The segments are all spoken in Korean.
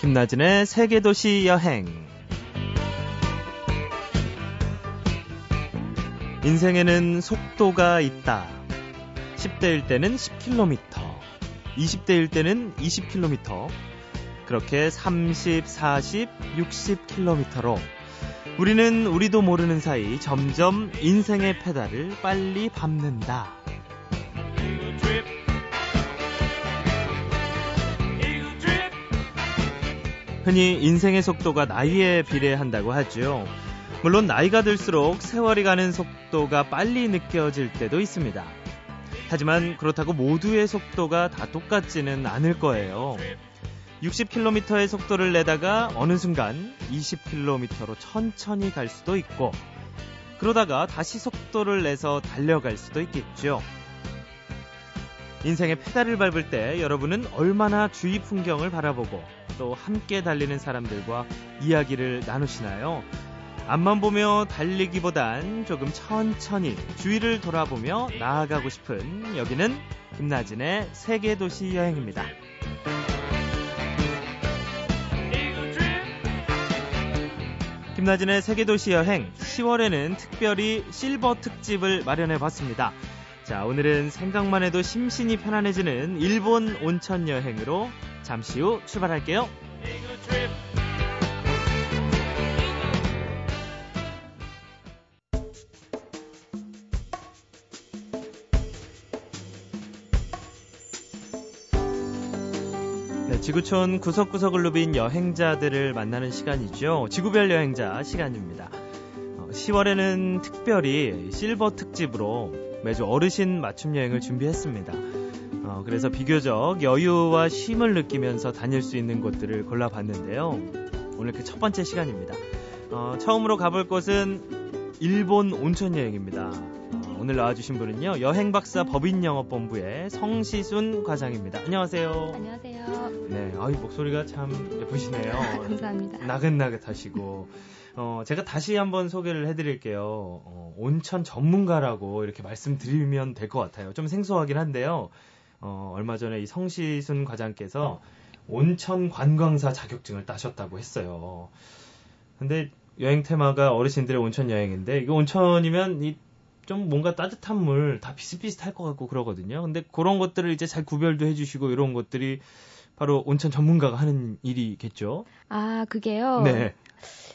김나진의 세계도시 여행. 인생에는 속도가 있다. 10대일 때는 10km, 20대일 때는 20km, 그렇게 30, 40, 60km로 우리는 우리도 모르는 사이 점점 인생의 페달을 빨리 밟는다. 흔히 인생의 속도가 나이에 비례한다고 하죠. 물론 나이가 들수록 세월이 가는 속도가 빨리 느껴질 때도 있습니다. 하지만 그렇다고 모두의 속도가 다 똑같지는 않을 거예요. 60km의 속도를 내다가 어느 순간 20km로 천천히 갈 수도 있고, 그러다가 다시 속도를 내서 달려갈 수도 있겠죠. 인생의 페달을 밟을 때 여러분은 얼마나 주위 풍경을 바라보고 또 함께 달리는 사람들과 이야기를 나누시나요? 앞만 보며 달리기보단 조금 천천히 주위를 돌아보며 나아가고 싶은 여기는 김나진의 세계도시 여행입니다. 김나진의 세계도시 여행 10월에는 특별히 실버 특집을 마련해 봤습니다. 자, 오늘은 생각만 해도 심신이 편안해지는 일본 온천 여행으로 잠시 후 출발할게요. 네, 지구촌 구석구석을 누빈 여행자들을 만나는 시간이죠. 지구별 여행자 시간입니다. 10월에는 어, 특별히 실버 특집으로 매주 어르신 맞춤 여행을 준비했습니다. 어, 그래서 비교적 여유와 쉼을 느끼면서 다닐 수 있는 곳들을 골라봤는데요. 오늘 그 첫 번째 시간입니다. 어, 처음으로 가볼 곳은 일본 온천 여행입니다. 어, 오늘 나와주신 분은요 여행 박사 법인 영업본부의 성시순 과장입니다. 안녕하세요. 안녕하세요. 네, 아이 목소리가 참 예쁘시네요. 감사합니다. 나긋나긋하시고 어, 제가 다시 한번 소개를 해드릴게요. 어, 온천 전문가라고 이렇게 말씀드리면 될 것 같아요. 좀 생소하긴 한데요. 어, 얼마 전에 이 성시순 과장께서 온천 관광사 자격증을 따셨다고 했어요. 근데 여행 테마가 어르신들의 온천 여행인데 이거 온천이면 이좀 뭔가 따뜻한 물 다 비슷비슷할 것 같고 그러거든요. 근데 그런 것들을 이제 잘 구별도 해주시고 이런 것들이 바로 온천 전문가가 하는 일이겠죠. 아 그게요. 네.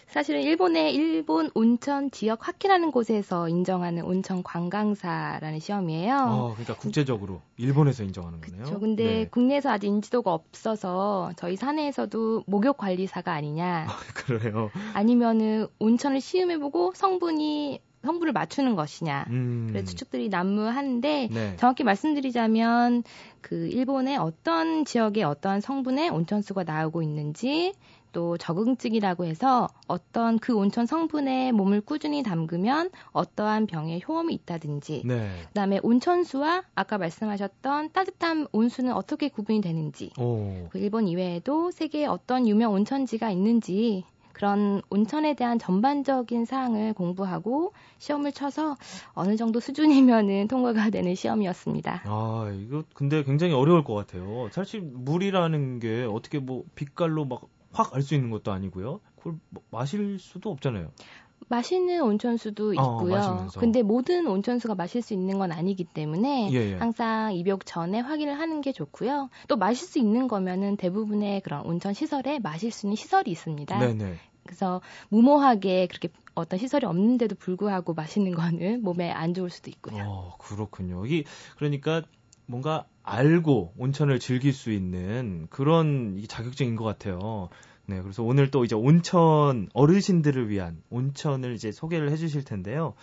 사실은 일본의 일본 온천 지역 학회라는 곳에서 인정하는 온천 관광사라는 시험이에요. 어, 그러니까 국제적으로 일본에서 인정하는 거네요. 그렇죠. 근데 네. 국내에서 아직 인지도가 없어서 저희 사내에서도 목욕 관리사가 아니냐, 아, 그래요. 아니면은 온천을 시음해보고 성분이 성분을 맞추는 것이냐. 음. 그래서 추측들이 난무하는데 네. 정확히 말씀드리자면 그 일본의 어떤 지역에 어떠한 성분의 온천수가 나오고 있는지 또 적응증이라고 해서 어떤 그 온천 성분에 몸을 꾸준히 담그면 어떠한 병에 효험이 있다든지 네. 그다음에 온천수와 아까 말씀하셨던 따뜻한 온수는 어떻게 구분이 되는지 오. 그 일본 이외에도 세계에 어떤 유명 온천지가 있는지 그런 온천에 대한 전반적인 사항을 공부하고 시험을 쳐서 어느 정도 수준이면은 통과가 되는 시험이었습니다. 아, 이거 근데 굉장히 어려울 것 같아요. 사실 물이라는 게 어떻게 뭐 빛깔로 막 확 알 수 있는 것도 아니고요. 그걸 뭐 마실 수도 없잖아요. 마시는 온천수도 어, 있고요. 마시면서. 근데 모든 온천수가 마실 수 있는 건 아니기 때문에 예, 예. 항상 입욕 전에 확인을 하는 게 좋고요. 또 마실 수 있는 거면은 대부분의 그런 온천 시설에 마실 수 있는 시설이 있습니다. 네네. 그래서 무모하게 그렇게 어떤 시설이 없는데도 불구하고 마시는 거는 몸에 안 좋을 수도 있고요. 어, 그렇군요. 이 그러니까 뭔가 알고 온천을 즐길 수 있는 그런 이 자격증인 것 같아요. 네, 그래서 오늘 또 이제 온천 어르신들을 위한 온천을 이제 소개를 해주실 텐데요.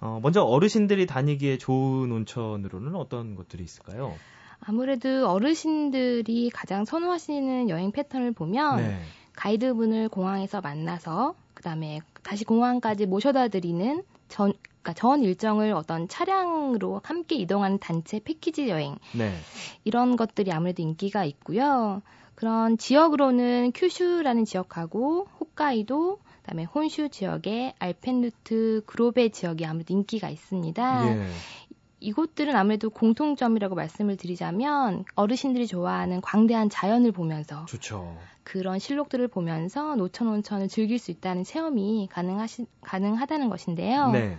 어, 먼저 어르신들이 다니기에 좋은 온천으로는 어떤 것들이 있을까요? 아무래도 어르신들이 가장 선호하시는 여행 패턴을 보면 네. 가이드분을 공항에서 만나서 그다음에 다시 공항까지 모셔다 드리는 전 그러니까 전 일정을 어떤 차량으로 함께 이동하는 단체 패키지 여행 네. 이런 것들이 아무래도 인기가 있고요. 그런 지역으로는 큐슈라는 지역하고 홋카이도 그다음에 혼슈 지역의 알펜루트 그로베 지역이 아무래도 인기가 있습니다. 예. 이곳들은 아무래도 공통점이라고 말씀을 드리자면 어르신들이 좋아하는 광대한 자연을 보면서 좋죠. 그런 실록들을 보면서 노천 온천을 즐길 수 있다는 체험이 가능하시, 가능하다는 것인데요. 네.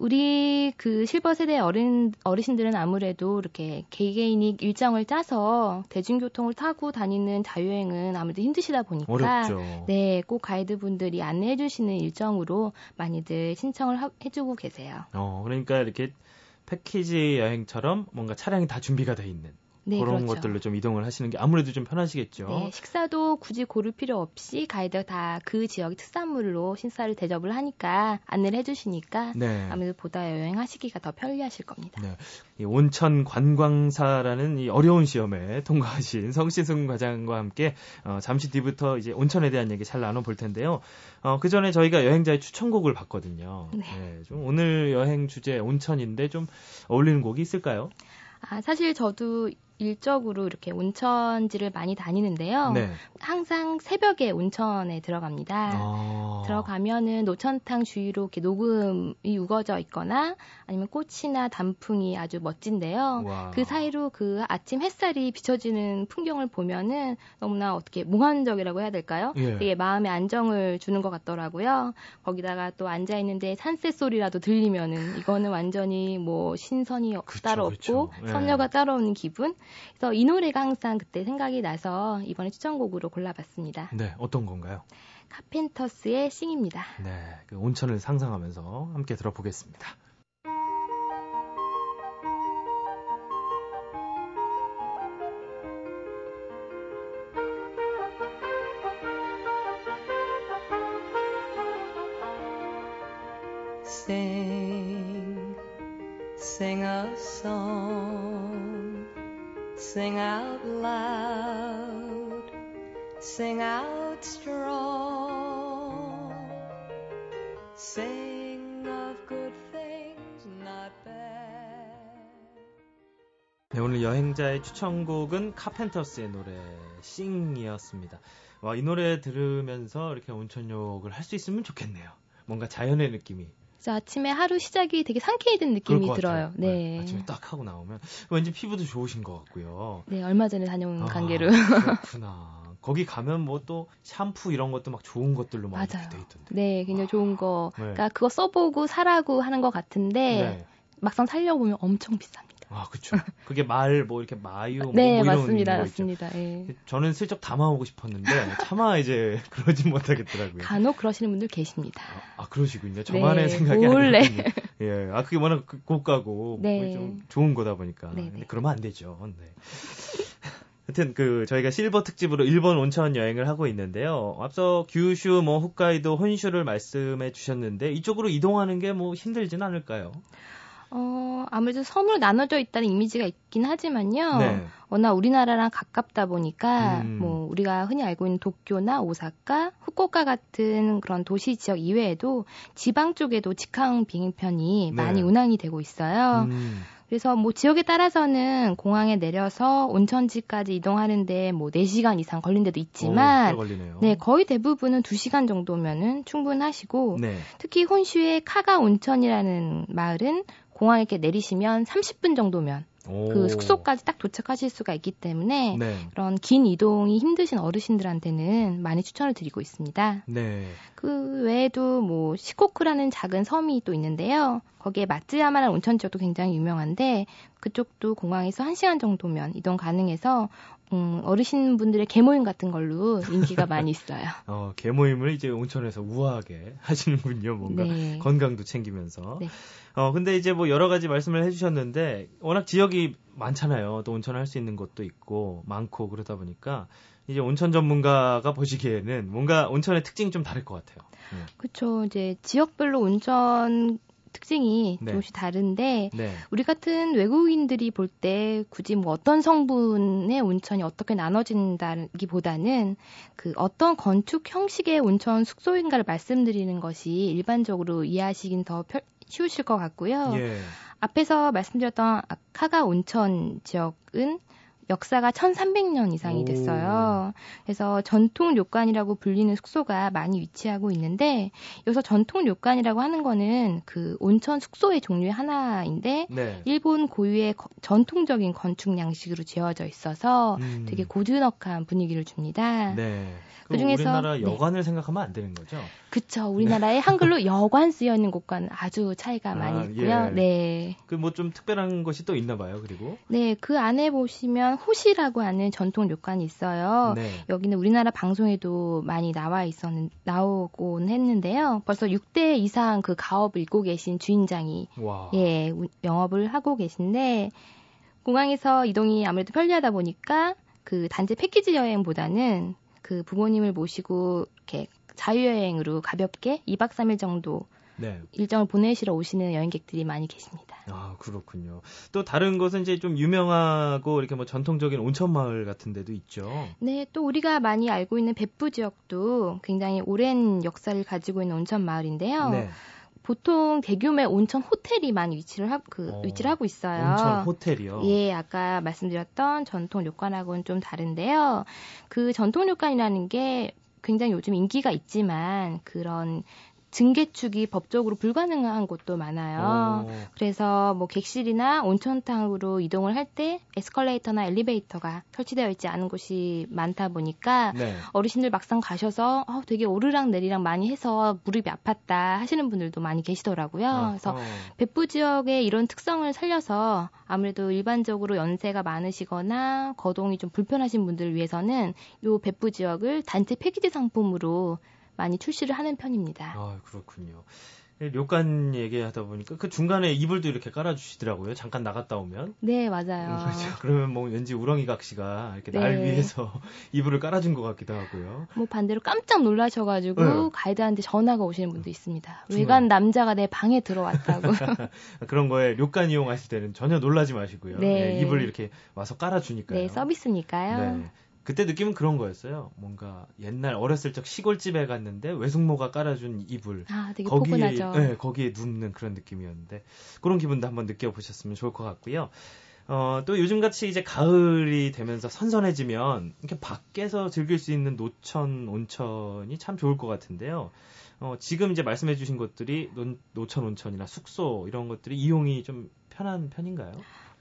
우리 그 실버 세대 어른 어르신들은 아무래도 이렇게 개개인이 일정을 짜서 대중교통을 타고 다니는 자유여행은 아무래도 힘드시다 보니까 어렵죠. 네, 꼭 가이드분들이 안내해 주시는 일정으로 많이들 신청을 하, 해주고 계세요. 어, 그러니까 이렇게 패키지 여행처럼 뭔가 차량이 다 준비가 돼 있는 네, 그런 그렇죠. 것들로 좀 이동을 하시는 게 아무래도 좀 편하시겠죠. 네, 식사도 굳이 고를 필요 없이 가이드가 다 그 지역 특산물로 신사를 대접을 하니까 안내를 해주시니까 네. 아무래도 보다 여행하시기가 더 편리하실 겁니다. 네. 이 온천 관광사라는 이 어려운 시험에 통과하신 성신승 과장과 함께 어, 잠시 뒤부터 이제 온천에 대한 얘기 잘 나눠볼 텐데요. 어, 그 전에 저희가 여행자의 추천곡을 봤거든요. 네. 좀 오늘 여행 주제 온천인데 좀 어울리는 곡이 있을까요? 아, 사실 저도 일적으로 이렇게 온천지를 많이 다니는데요. 네. 항상 새벽에 온천에 들어갑니다. 아. 들어가면은 노천탕 주위로 이렇게 녹음이 우거져 있거나 아니면 꽃이나 단풍이 아주 멋진데요. 와. 그 사이로 그 아침 햇살이 비춰지는 풍경을 보면은 너무나 어떻게 몽환적이라고 해야 될까요? 예. 되게 마음에 안정을 주는 것 같더라고요. 거기다가 또 앉아 있는데 산새 소리라도 들리면은 이거는 완전히 뭐 신선이 그쵸, 따로 그쵸. 없고 예. 선녀가 따로 없는 기분. 그래서 이 노래가 항상 그때 생각이 나서 이번에 추천곡으로 골라봤습니다. 네, 어떤 건가요? 카펜터스의 싱입니다. 네, 그 온천을 상상하면서 함께 들어보겠습니다. Sing out strong, sing of good things, not bad. 네, 오늘 여행자의 추천곡은 카펜터스의 노래 싱이었습니다. 와, 이 노래 들으면서 이렇게 온천욕을 할 수 있으면 좋겠네요. 뭔가 자연의 느낌이 그래서 아침에 하루 시작이 되게 상쾌해진 느낌이 것 들어요. 같아요. 네. 아침에 딱 하고 나오면 왠지 피부도 좋으신 것 같고요. 네, 얼마 전에 다녀온 아, 관계로. 그렇구나. 거기 가면 뭐 또 샴푸 이런 것도 막 좋은 것들로 많이 맞아요. 돼 있던데. 네, 굉장히 좋은 거. 네. 그러니까 그거 써보고 사라고 하는 것 같은데 네. 막상 살려고 보면 엄청 비쌉니다. 아, 그쵸. 그게 말, 뭐, 이렇게 마유, 뭐, 네, 뭐 이런 맞습니다. 맞습니다. 예. 저는 슬쩍 담아오고 싶었는데, 차마 이제 그러진 못하겠더라고요. 간혹 그러시는 분들 계십니다. 아, 아, 그러시군요. 저만의 네, 생각이 몰래. 아니군요. 예. 아, 그게 워낙 그- 고가고, 네. 좀 좋은 거다 보니까. 네, 네. 그러면 안 되죠. 네. 하여튼 그 저희가 실버 특집으로 일본 온천 여행을 하고 있는데요. 앞서 규슈, 뭐 홋카이도, 혼슈를 말씀해 주셨는데 이쪽으로 이동하는 게 뭐 힘들진 않을까요? 어, 아무래도 섬으로 나눠져 있다는 이미지가 있긴 하지만요. 네. 워낙 우리나라랑 가깝다 보니까 음. 뭐 우리가 흔히 알고 있는 도쿄나 오사카, 후쿠오카 같은 그런 도시 지역 이외에도 지방 쪽에도 직항 비행편이 네. 많이 운항이 되고 있어요. 음, 그래서 뭐 지역에 따라서는 공항에 내려서 온천지까지 이동하는데 뭐 4시간 이상 걸린 데도 오, 있지만 꽤 걸리네요. 네, 거의 대부분은 2시간 정도면은 충분하시고 네. 특히 혼슈의 카가 온천이라는 마을은 공항에 이렇게 내리시면 30분 정도면 오. 그 숙소까지 딱 도착하실 수가 있기 때문에 네. 그런 긴 이동이 힘드신 어르신들한테는 많이 추천을 드리고 있습니다. 네. 그 외에도 뭐 시코쿠라는 작은 섬이 또 있는데요. 거기에 마츠야마라는 온천 지역도 굉장히 유명한데 그쪽도 공항에서 1시간 정도면 이동 가능해서 음, 어르신분들의 개모임 같은 걸로 인기가 많이 있어요. 어, 개모임을 이제 온천에서 우아하게 하시는군요. 뭔가 네. 건강도 챙기면서. 네. 어, 근데 이제 뭐 여러 가지 말씀을 해주셨는데, 워낙 지역이 많잖아요. 또 온천 할 수 있는 곳도 있고, 많고, 그러다 보니까, 이제 온천 전문가가 보시기에는 뭔가 온천의 특징이 좀 다를 것 같아요. 네. 그렇죠. 이제 지역별로 온천 특징이 네. 조금씩 다른데 네. 우리 같은 외국인들이 볼 때 굳이 뭐 어떤 성분의 온천이 어떻게 나눠진다기보다는 그 어떤 건축 형식의 온천 숙소인가를 말씀드리는 것이 일반적으로 이해하시긴 더 펼- 쉬우실 것 같고요. 예. 앞에서 말씀드렸던 아카가 온천 지역은 역사가 1300년 이상이 오. 됐어요. 그래서 전통 료관이라고 불리는 숙소가 많이 위치하고 있는데 여기서 전통 료관이라고 하는 거는 그 온천 숙소의 종류의 하나인데 네. 일본 고유의 거- 전통적인 건축 양식으로 지어져 있어서 음. 되게 고즈넉한 분위기를 줍니다. 네. 그 그럼 중에서- 우리나라 네. 여관을 생각하면 안 되는 거죠? 그쵸. 우리나라에 한글로 여관 쓰여 있는 곳과는 아주 차이가 많이 아, 있고요. 예. 네. 그 뭐 좀 특별한 것이 또 있나 봐요. 그리고 네, 그 안에 보시면 호시라고 하는 전통 료관이 있어요. 네. 여기는 우리나라 방송에도 많이 나와 있었는 나오곤 했는데요. 벌써 6대 이상 그 가업을 잇고 계신 주인장이 와. 예, 우- 영업을 하고 계신데 공항에서 이동이 아무래도 편리하다 보니까 그 단체 패키지 여행보다는 그 부모님을 모시고 이렇게 자유여행으로 가볍게 2박 3일 정도 네. 일정을 보내시러 오시는 여행객들이 많이 계십니다. 아, 그렇군요. 또 다른 것은 이제 좀 유명하고 이렇게 뭐 전통적인 온천 마을 같은 데도 있죠. 네, 또 우리가 많이 알고 있는別府 지역도 굉장히 오랜 역사를 가지고 있는 온천 마을인데요. 네. 보통 대규모의 온천 호텔이 많이 위치를 하, 그 어, 위치를 하고 있어요. 온천 호텔이요. 예, 아까 말씀드렸던 전통 료관하고는 좀 다른데요. 그 전통 료관이라는 게 굉장히 요즘 인기가 있지만 그런 증개축이 법적으로 불가능한 곳도 많아요. 오. 그래서 뭐 객실이나 온천탕으로 이동을 할 때 에스컬레이터나 엘리베이터가 설치되어 있지 않은 곳이 많다 보니까 네. 어르신들 막상 가셔서 어, 되게 오르락 내리락 많이 해서 무릎이 아팠다 하시는 분들도 많이 계시더라고요. 아, 그래서 백부 지역의 이런 특성을 살려서 아무래도 일반적으로 연세가 많으시거나 거동이 좀 불편하신 분들을 위해서는 요 백부 지역을 단체 패키지 상품으로 많이 출시를 하는 편입니다. 아, 그렇군요. 료관 얘기하다 보니까 그 중간에 이불도 이렇게 깔아주시더라고요. 잠깐 나갔다 오면. 네, 맞아요. 그렇죠. 그러면 뭐 왠지 우렁이 각시가 이렇게 날 네. 위해서 이불을 깔아준 것 같기도 하고요. 뭐 반대로 깜짝 놀라셔가지고 네. 가이드한테 전화가 오시는 분도 있습니다. 정말. 외간 남자가 내 방에 들어왔다고. 그런 거에 료관 이용하실 때는 전혀 놀라지 마시고요. 네. 네, 이불 이렇게 와서 깔아주니까요. 네, 서비스니까요. 네. 그때 느낌은 그런 거였어요. 뭔가 옛날 어렸을 적 시골집에 갔는데 외숙모가 깔아준 이불. 아, 되게 거기에, 포근하죠. 네, 거기에 눕는 그런 느낌이었는데 그런 기분도 한번 느껴보셨으면 좋을 것 같고요. 어, 또 요즘같이 이제 가을이 되면서 선선해지면 이렇게 밖에서 즐길 수 있는 노천, 온천이 참 좋을 것 같은데요. 어, 지금 이제 말씀해 주신 것들이 논- 노천, 온천이나 숙소 이런 것들이 이용이 좀 편한 편인가요?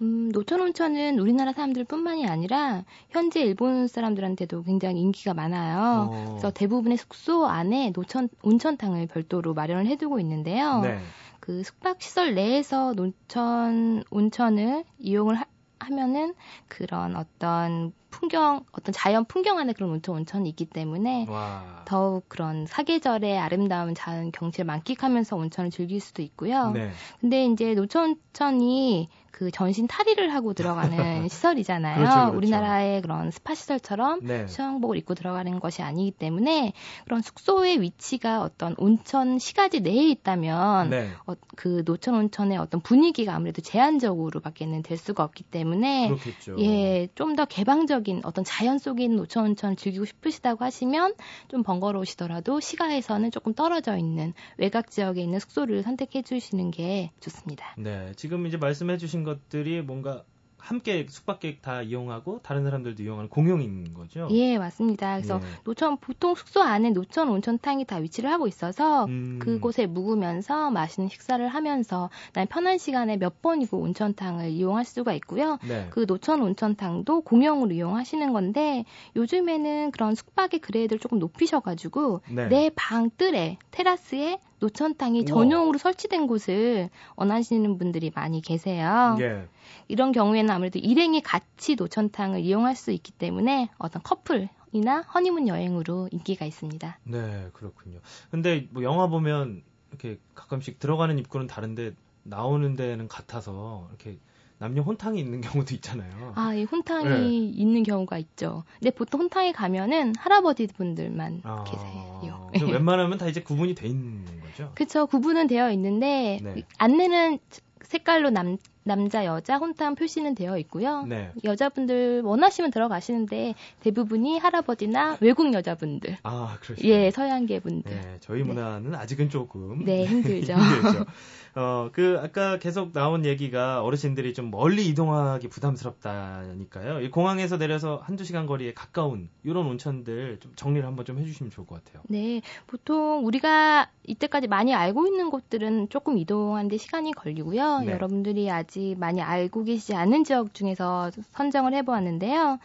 음, 노천 온천은 우리나라 사람들뿐만이 아니라 현재 일본 사람들한테도 굉장히 인기가 많아요. 어. 그래서 대부분의 숙소 안에 노천 온천탕을 별도로 마련을 해두고 있는데요. 네. 그 숙박 시설 내에서 노천 온천을 이용을 하, 하면은 그런 어떤 풍경, 어떤 자연 풍경 안에 그런 온천 온천이 있기 때문에 와. 더욱 그런 사계절의 아름다운 자연 경치를 만끽하면서 온천을 즐길 수도 있고요. 네. 근데 이제 노천 온천이 그 전신 탈의를 하고 들어가는 시설이잖아요. 그렇죠, 그렇죠. 우리나라의 그런 스파 시설처럼 네. 수영복을 입고 들어가는 것이 아니기 때문에 그런 숙소의 위치가 어떤 온천 시가지 내에 있다면 네. 어, 그 노천 온천의 어떤 분위기가 아무래도 제한적으로밖에는 될 수가 없기 때문에 그렇겠죠. 예, 좀 더 개방적인 어떤 자연 속에 있는 노천 온천을 즐기고 싶으시다고 하시면 좀 번거로우시더라도 시가에서는 조금 떨어져 있는 외곽 지역에 있는 숙소를 선택해 주시는 게 좋습니다. 네, 지금 이제 말씀해 주신 것들이 뭔가 함께 숙박객 다 이용하고 다른 사람들도 이용하는 공용인 거죠? 예, 맞습니다. 그래서 네. 노천 보통 숙소 안에 노천 온천탕이 다 위치를 하고 있어서 음, 그곳에 묵으면서 맛있는 식사를 하면서 난 편한 시간에 몇 번이고 온천탕을 이용할 수가 있고요. 네. 그 노천 온천탕도 공용으로 이용하시는 건데 요즘에는 그런 숙박의 grade를 조금 높이셔 가지고 네. 내 방 뜰에 테라스에 노천탕이 우와. 전용으로 설치된 곳을 원하시는 분들이 많이 계세요. 예. 이런 경우에는 아무래도 일행이 같이 노천탕을 이용할 수 있기 때문에 어떤 커플 이나 허니문 여행으로 인기가 있습니다. 네, 그렇군요. 근데 뭐 영화 보면 이렇게 가끔씩 들어가는 입구는 다른데 나오는 데는 같아서 이렇게 남녀 혼탕이 있는 경우도 있잖아요. 아, 이 혼탕이 네. 있는 경우가 있죠. 근데 보통 혼탕에 가면은 할아버지 분들만 아, 계세요. 그럼 웬만하면 다 이제 구분이 돼 있는 거죠? 그쵸, 구분은 되어 있는데, 네. 안내는 색깔로 남, 남자 여자 혼탕 표시는 되어 있고요. 네. 여자분들 원하시면 들어가시는데 대부분이 할아버지나 외국 여자분들, 아, 그러시죠. 예 서양계 분들. 네, 저희 문화는 아직은 조금 네, 힘들죠. 힘들죠. 어, 그 아까 계속 나온 얘기가 어르신들이 좀 멀리 이동하기 부담스럽다니까요. 이 공항에서 내려서 한두 시간 거리에 가까운 이런 온천들 좀 정리를 한번 좀 해주시면 좋을 것 같아요. 네, 보통 우리가 이때까지 많이 알고 있는 곳들은 조금 이동하는데 시간이 걸리고요. 네. 여러분들이 아직 많이 알고 계시지 않은 지역 중에서 선정을 해보았는데요.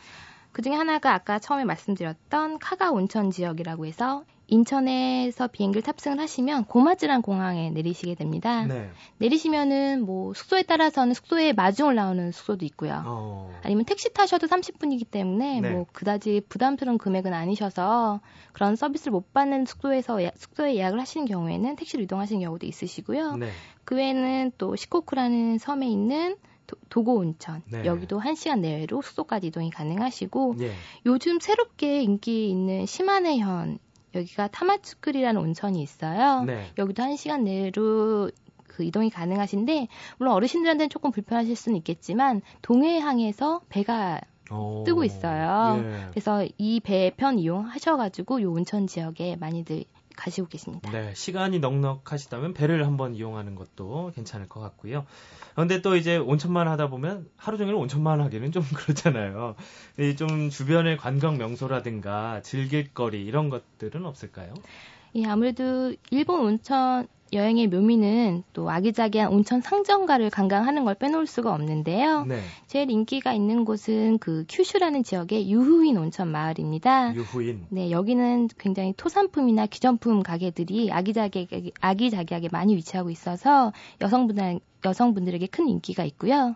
그 중에 하나가 아까 처음에 말씀드렸던 카가 온천 지역이라고 해서 인천에서 비행기를 탑승을 하시면 고마즈란 공항에 내리시게 됩니다. 네. 내리시면은 뭐 숙소에 따라서는 숙소에 마중을 나오는 숙소도 있고요. 어, 아니면 택시 타셔도 30분이기 때문에 네. 뭐 그다지 부담스러운 금액은 아니셔서 그런 서비스를 못 받는 숙소에서 예- 숙소에 예약을 하시는 경우에는 택시로 이동하시는 경우도 있으시고요. 네. 그 외에는 또 시코쿠라는 섬에 있는 도, 고 온천 네. 여기도 1시간 내외로 숙소까지 이동이 가능하시고 예. 요즘 새롭게 인기 있는 시마네현 여기가 타마츠크리라는 온천이 있어요. 네. 여기도 1시간 내로 그 이동이 가능하신데 물론 어르신들한테는 조금 불편하실 수는 있겠지만 동해항에서 배가 어, 뜨고 있어요. 예. 그래서 이 배편 이용하셔가지고 요 온천 지역에 많이들 가시고 계십니다. 네, 시간이 넉넉하시다면 배를 한번 이용하는 것도 괜찮을 것 같고요. 그런데 또 이제 온천만 하다 보면 하루 종일 온천만 하기는 좀 그렇잖아요. 이좀 주변의 관광 명소라든가 즐길 거리 이런 것들은 없을까요? 예, 아무래도 일본 온천 여행의 묘미는 또 아기자기한 온천 상점가를 관광하는 걸 빼놓을 수가 없는데요. 네, 제일 인기가 있는 곳은 그 큐슈라는 지역의 유후인 온천 마을입니다. 유후인. 네, 여기는 굉장히 토산품이나 기존품 가게들이 아기자기하게, 아기자기하게 많이 위치하고 있어서 여성분들, 여성분들에게 큰 인기가 있고요.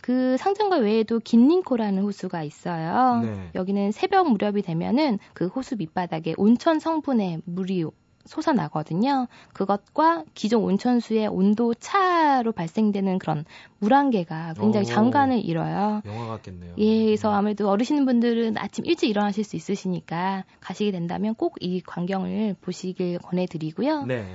그 상점가 외에도 긴린코라는 호수가 있어요. 네. 여기는 새벽 무렵이 되면은 그 호수 밑바닥에 온천 성분의 물이 솟아나거든요. 그것과 기존 온천수의 온도 차로 발생되는 그런 물안개가 굉장히 오. 장관을 이뤄요. 영화 같겠네요. 예, 그래서 아무래도 어르신분들은 아침 일찍 일어나실 수 있으시니까 가시게 된다면 꼭 이 광경을 보시길 권해드리고요. 네,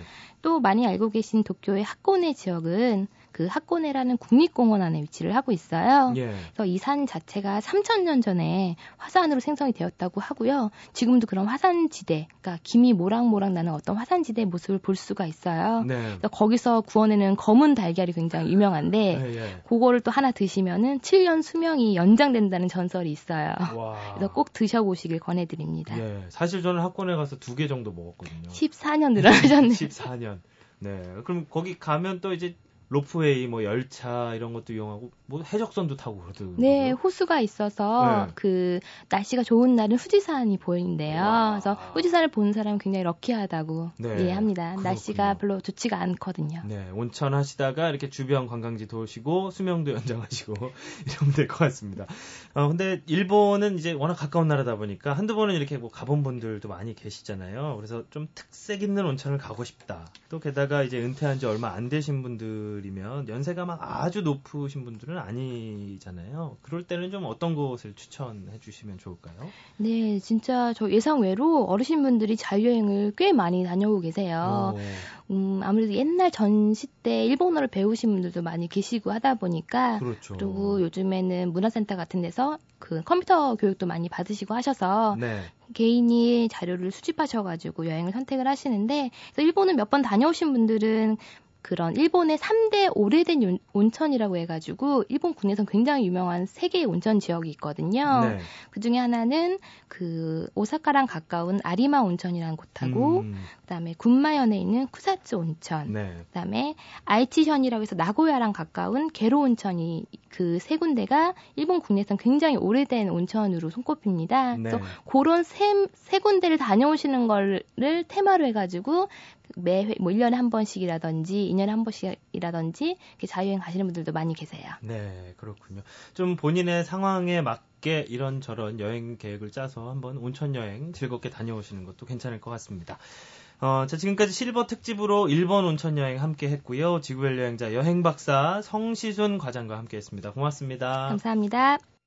또 많이 알고 계신 도쿄의 하코네 지역은 그 하코네라는 국립공원 안에 위치를 하고 있어요. 예, 그래서 이 산 자체가 3,000년 전에 화산으로 생성이 되었다고 하고요. 지금도 그런 화산지대, 그러니까 김이 모락모락 나는 어떤 화산지대의 모습을 볼 수가 있어요. 네, 그래서 거기서 구워내는 검은 달걀이 굉장히 유명한데 예, 예. 그거를 또 하나 드시면은 7년 수명이 연장된다는 전설이 있어요. 와. 그래서 꼭 드셔보시길 권해드립니다. 예, 사실 저는 학원에 가서 두 개 정도 먹었거든요. 14년 늘어나셨네요. 14년. 네. 그럼 거기 가면 또 이제 로프웨이, 뭐 열차 이런 것도 이용하고 뭐 해적선도 타고 그러더라고요. 네, 호수가 있어서 네. 그 날씨가 좋은 날은 후지산이 보이는데요. 와. 그래서 후지산을 보는 사람은 굉장히 럭키하다고 네, 이해합니다. 그렇군요. 날씨가 별로 좋지가 않거든요. 네, 온천 하시다가 이렇게 주변 관광지 도시고 수명도 연장하시고 이러면 될 것 같습니다. 어, 근데 일본은 이제 워낙 가까운 나라다 보니까 한두 번은 이렇게 뭐 가본 분들도 많이 계시잖아요. 그래서 좀 특색 있는 온천을 가고 싶다. 또 게다가 이제 은퇴한 지 얼마 안 되신 분들 이면 연세가 막 아주 높으신 분들은 아니잖아요. 그럴 때는 좀 어떤 곳을 추천해 주시면 좋을까요? 네, 진짜 저 예상 외로 어르신분들이 자유여행을 꽤 많이 다녀오고 계세요. 오, 음, 아무래도 옛날 전시 때 일본어를 배우신 분들도 많이 계시고 하다 보니까 그렇죠. 그리고 요즘에는 문화센터 같은 데서 그 컴퓨터 교육도 많이 받으시고 하셔서 네. 개인이 자료를 수집하셔가지고 여행을 선택을 하시는데 그래서 일본을 몇번 다녀오신 분들은 그런 일본의 3대 오래된 온- 온천이라고 해가지고 일본 국내에서 굉장히 유명한 세 개의 온천 지역이 있거든요. 네. 그 중에 하나는 그 오사카랑 가까운 아리마 온천이라는 곳하고 음, 그다음에 군마현에 있는 쿠사츠 온천 네. 그다음에 아이치현이라고 해서 나고야랑 가까운 게로 온천이 그 세 군데가 일본 국내에선 굉장히 오래된 온천으로 손꼽힙니다. 네. 그래서 그런 세, 세 군데를 다녀오시는 거를 테마로 해가지고 매회 뭐 1년에 한 번씩이라든지 2년에 한 번씩이라든지 이렇게 자유여행 가시는 분들도 많이 계세요. 네, 그렇군요. 좀 본인의 상황에 맞게 이런저런 여행 계획을 짜서 한번 온천 여행 즐겁게 다녀오시는 것도 괜찮을 것 같습니다. 어, 자, 지금까지 실버 특집으로 일본 온천 여행 함께 했고요. 지구별 여행자 여행 박사 성시순 과장과 함께 했습니다. 고맙습니다. 감사합니다.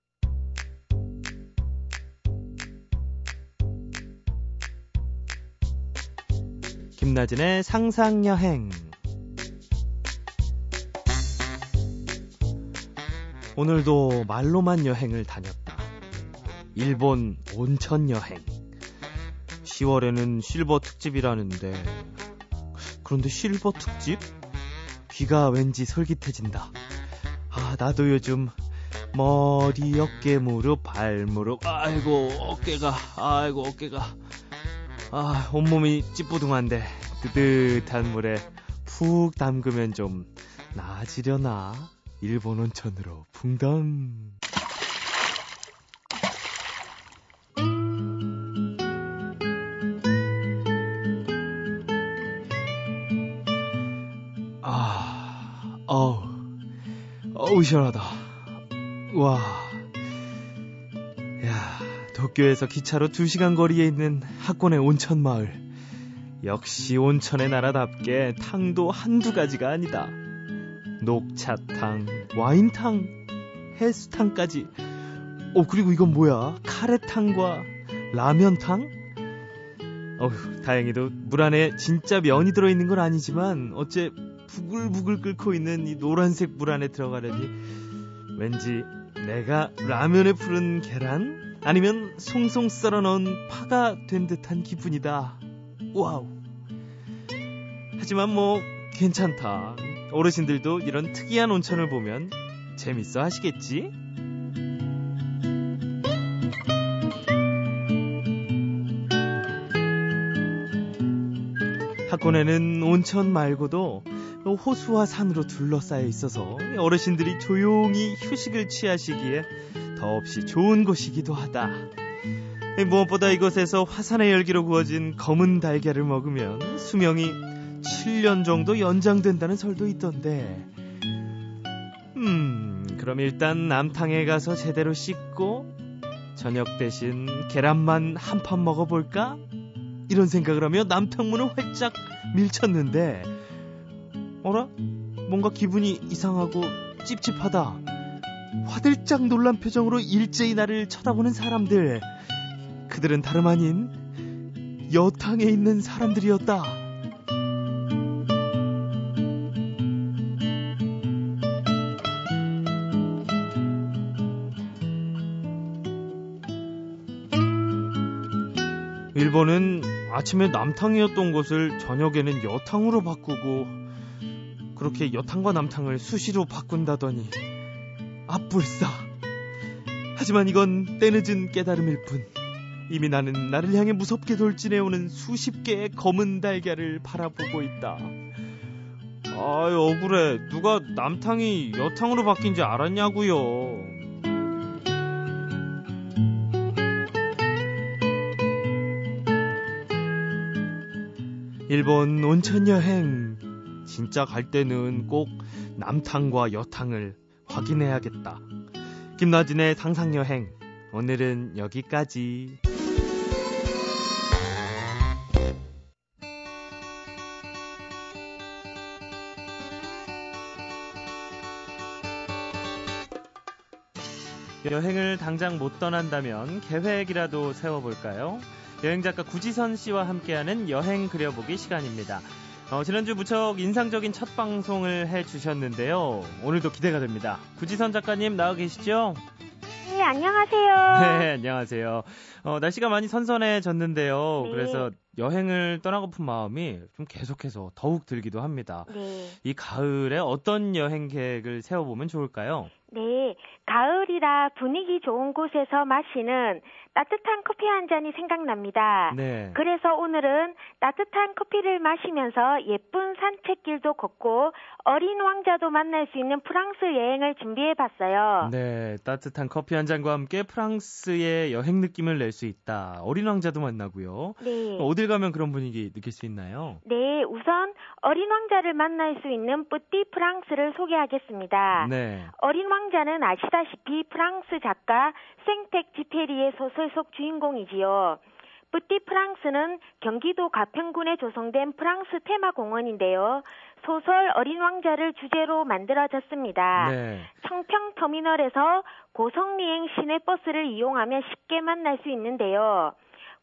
김나진의 상상여행. 오늘도 말로만 여행을 다녔다. 일본 온천 여행. 10월에는 실버 특집이라는데, 그런데 실버 특집? 귀가 왠지 솔깃해진다. 아, 나도 요즘 머리, 어깨, 무릎, 발, 무릎, 아이고, 어깨가, 아이고, 어깨가. 아, 온몸이 찌뿌둥한데, 뜨뜻한 물에 푹 담그면 좀 나아지려나? 일본 온천으로 붕덩. 아, 어우, 어우, 시원하다. 와. 야, 도쿄에서 기차로 2시간 거리에 있는 학원의 온천 마을. 역시 온천의 나라답게 탕도 한두 가지가 아니다. 녹차탕, 와인탕, 해수탕까지. 어, 그리고 이건 뭐야? 카레탕과 라면탕? 어휴, 다행히도 물 안에 진짜 면이 들어있는 건 아니지만, 어째 부글부글 끓고 있는 이 노란색 물 안에 들어가려니, 왠지 내가 라면에 풀은 계란? 아니면 송송 썰어 넣은 파가 된 듯한 기분이다. 와우. 하지만 뭐, 괜찮다. 어르신들도 이런 특이한 온천을 보면 재밌어 하시겠지? 학원에는 온천 말고도 호수와 산으로 둘러싸여 있어서 어르신들이 조용히 휴식을 취하시기에 더없이 좋은 곳이기도 하다. 무엇보다 이곳에서 화산의 열기로 구워진 검은 달걀을 먹으면 수명이 7년 정도 연장된다는 설도 있던데. 음, 그럼 일단 남탕에 가서 제대로 씻고 저녁 대신 계란만 한 판 먹어볼까? 이런 생각을 하며 남탕문을 활짝 밀쳤는데, 어라? 뭔가 기분이 이상하고 찝찝하다. 화들짝 놀란 표정으로 일제히 나를 쳐다보는 사람들. 그들은 다름 아닌 여탕에 있는 사람들이었다. 일본은 아침에 남탕이었던 곳을 저녁에는 여탕으로 바꾸고 그렇게 여탕과 남탕을 수시로 바꾼다더니 아뿔싸. 하지만 이건 때늦은 깨달음일 뿐. 이미 나는 나를 향해 무섭게 돌진해오는 수십 개의 검은 달걀을 바라보고 있다. 아이 억울해. 누가 남탕이 여탕으로 바뀐 지 알았냐고요. 일본 온천 여행. 진짜 갈 때는 꼭 남탕과 여탕을 확인해야겠다. 김나진의 상상 여행. 오늘은 여기까지. 여행을 당장 못 떠난다면 계획이라도 세워볼까요? 여행작가 구지선 씨와 함께하는 여행 그려보기 시간입니다. 어, 지난주 무척 인상적인 첫 방송을 해주셨는데요. 오늘도 기대가 됩니다. 구지선 작가님 나와 계시죠? 네, 안녕하세요. 네, 안녕하세요. 어, 날씨가 많이 선선해졌는데요. 네. 그래서 여행을 떠나고픈 마음이 좀 계속해서 더욱 들기도 합니다. 네. 이 가을에 어떤 여행 계획을 세워보면 좋을까요? 네. 가을이라 분위기 좋은 곳에서 마시는 따뜻한 커피 한 잔이 생각납니다. 네. 그래서 오늘은 따뜻한 커피를 마시면서 예쁜 산책길도 걷고 어린 왕자도 만날 수 있는 프랑스 여행을 준비해 봤어요. 네, 따뜻한 커피 한 잔과 함께 프랑스의 여행 느낌을 낼 수 있다. 어린 왕자도 만나고요. 네. 어딜 가면 그런 분위기 느낄 수 있나요? 네, 우선 어린 왕자를 만날 수 있는 뿌띠 프랑스를 소개하겠습니다. 네. 어린 왕 자는 아시다시피 프랑스 작가 생텍 지페리의 소설 속 주인공이지요. 뿌띠 프랑스는 경기도 가평군에 조성된 프랑스 테마 공원인데요. 소설 어린 왕자를 주제로 만들어졌습니다. 네. 청평 터미널에서 고성리행 시내버스를 이용하면 쉽게 만날 수 있는데요.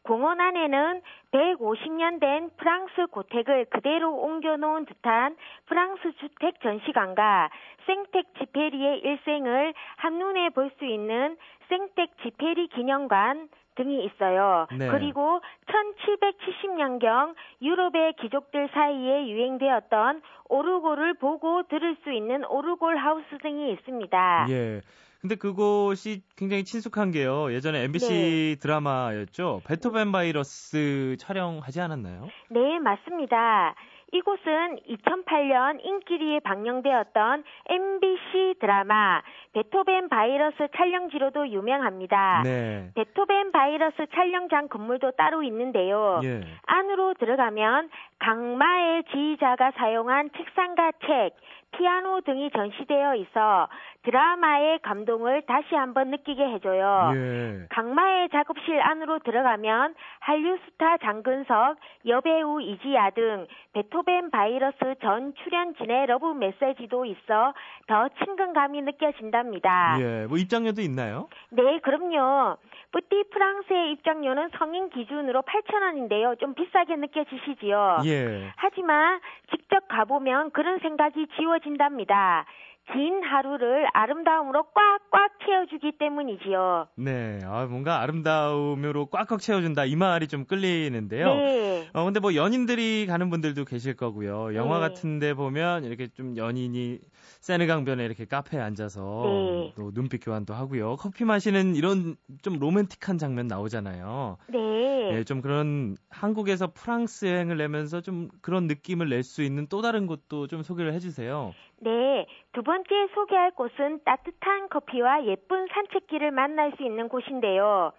공원 안에는 150년 된 프랑스 고택을 그대로 옮겨놓은 듯한 프랑스 주택 전시관과 생텍 지페리의 일생을 한눈에 볼 수 있는 생텍 지페리 기념관 등이 있어요. 네. 그리고 1770년경 유럽의 귀족들 사이에 유행되었던 오르골을 보고 들을 수 있는 오르골 하우스 등이 있습니다. 예. 근데 그곳이 굉장히 친숙한 게요. 예전에 MBC 드라마였죠. 베토벤 바이러스 촬영하지 않았나요? 네, 맞습니다. 이곳은 2008년 인기리에 방영되었던 MBC 드라마 베토벤 바이러스 촬영지로도 유명합니다. 네. 베토벤 바이러스 촬영장 건물도 따로 있는데요. 예. 안으로 들어가면 강마의 지휘자가 사용한 책상과 책, 피아노 등이 전시되어 있어 드라마의 감동을 다시 한번 느끼게 해줘요. 예. 강마의 작업실 안으로 들어가면 한류 스타 장근석, 여배우 이지아 등 베토벤 바이러스 전 출연진의 러브 메시지도 있어 더 친근감이 느껴진답니다. 예. 뭐 입장료도 있나요? 네, 그럼요. 뿌띠 프랑스의 입장료는 성인 기준으로 8,000원인데요. 좀 비싸게 느껴지시지요? 예. 하지만 직접 가보면 그런 생각이 지워진답니다. 긴 하루를 아름다움으로 꽉꽉 채워주기 때문이지요. 네. 아, 뭔가 아름다움으로 꽉꽉 채워준다. 이 말이 좀 끌리는데요. 네. 어, 근데 뭐 연인들이 가는 분들도 계실 거고요. 영화 네. 같은데 보면 이렇게 좀 연인이 세느강변에 이렇게 카페에 앉아서 네. 또 눈빛 교환도 하고요. 커피 마시는 이런 좀 로맨틱한 장면 나오잖아요. 네. 예, 좀 그런 한국에서 프랑스 여행을 내면서 좀 그런 느낌을 낼 수 있는 또 다른 곳도 좀 소개를 해주세요. 네. 두 번째 소개할 곳은 따뜻한 커피와 예쁜 산책길을 만날 수 있는 곳인데요.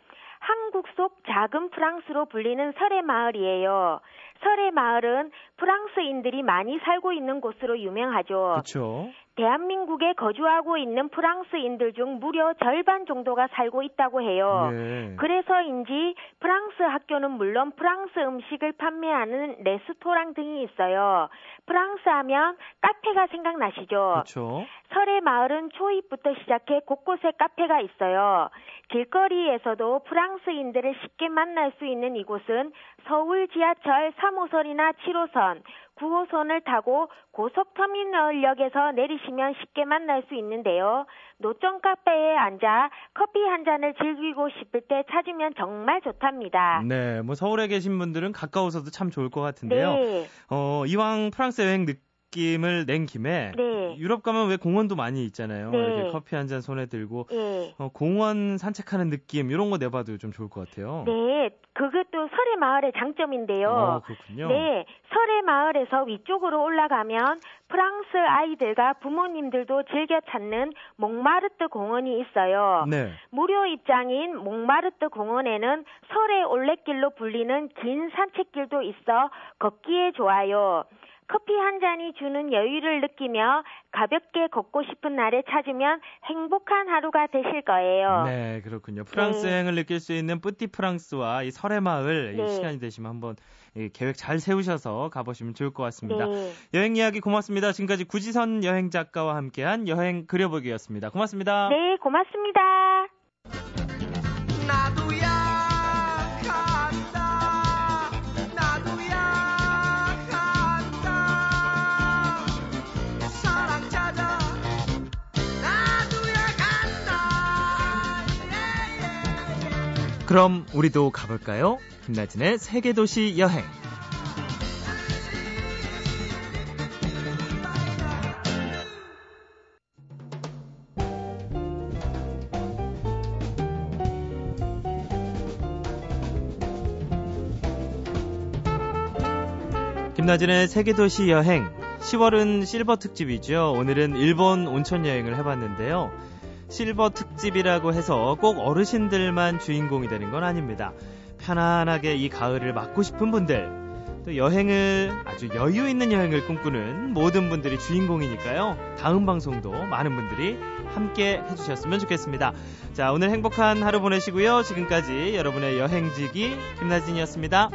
한국 속 작은 프랑스로 불리는 설의 마을이에요. 설의 마을은 프랑스인들이 많이 살고 있는 곳으로 유명하죠. 그렇죠. 대한민국에 거주하고 있는 프랑스인들 중 무려 절반 정도가 살고 있다고 해요. 예. 그래서인지 프랑스 학교는 물론 프랑스 음식을 판매하는 레스토랑 등이 있어요. 프랑스 하면 카페가 생각나시죠? 그렇죠. 설의 마을은 초입부터 시작해 곳곳에 카페가 있어요. 길거리에서도 프랑스인들을 쉽게 만날 수 있는 이곳은 서울 지하철 3호선이나 7호선, 9호선을 타고 고속터미널역에서 내리시면 쉽게 만날 수 있는데요. 노점 카페에 앉아 커피 한 잔을 즐기고 싶을 때 찾으면 정말 좋답니다. 네, 뭐 서울에 계신 분들은 가까워서도 참 좋을 것 같은데요. 네. 어, 이왕 프랑스 여행 느 낌을 낸 김에 네. 유럽 가면 왜 공원도 많이 있잖아요. 네. 이렇게 커피 한 잔 손에 들고 예. 어, 공원 산책하는 느낌 이런 거 내봐도 좀 좋을 것 같아요. 네, 그것도 설의 마을의 장점인데요. 어, 그렇군요. 네, 설의 마을에서 위쪽으로 올라가면 프랑스 아이들과 부모님들도 즐겨 찾는 몽마르트 공원이 있어요. 네. 무료 입장인 몽마르트 공원에는 설의 올레길로 불리는 긴 산책길도 있어 걷기에 좋아요. 커피 한 잔이 주는 여유를 느끼며 가볍게 걷고 싶은 날에 찾으면 행복한 하루가 되실 거예요. 네, 그렇군요. 프랑스 네. 여행을 느낄 수 있는 뿌띠 프랑스와 이 설의 마을 이 네. 시간이 되시면 한번 이 계획 잘 세우셔서 가보시면 좋을 것 같습니다. 네. 여행 이야기 고맙습니다. 지금까지 구지선 여행 작가와 함께한 여행 그려보기였습니다. 고맙습니다. 네, 고맙습니다. 그럼 우리도 가볼까요? 김나진의 세계도시 여행. 김나진의 세계도시 여행. 10월은 실버 특집이죠. 오늘은 일본 온천 여행을 해봤는데요. 실버 특집이라고 해서 꼭 어르신들만 주인공이 되는 건 아닙니다. 편안하게 이 가을을 맞고 싶은 분들, 또 여행을 아주 여유 있는 여행을 꿈꾸는 모든 분들이 주인공이니까요. 다음 방송도 많은 분들이 함께 해주셨으면 좋겠습니다. 자, 오늘 행복한 하루 보내시고요. 지금까지 여러분의 여행지기 김나진이었습니다.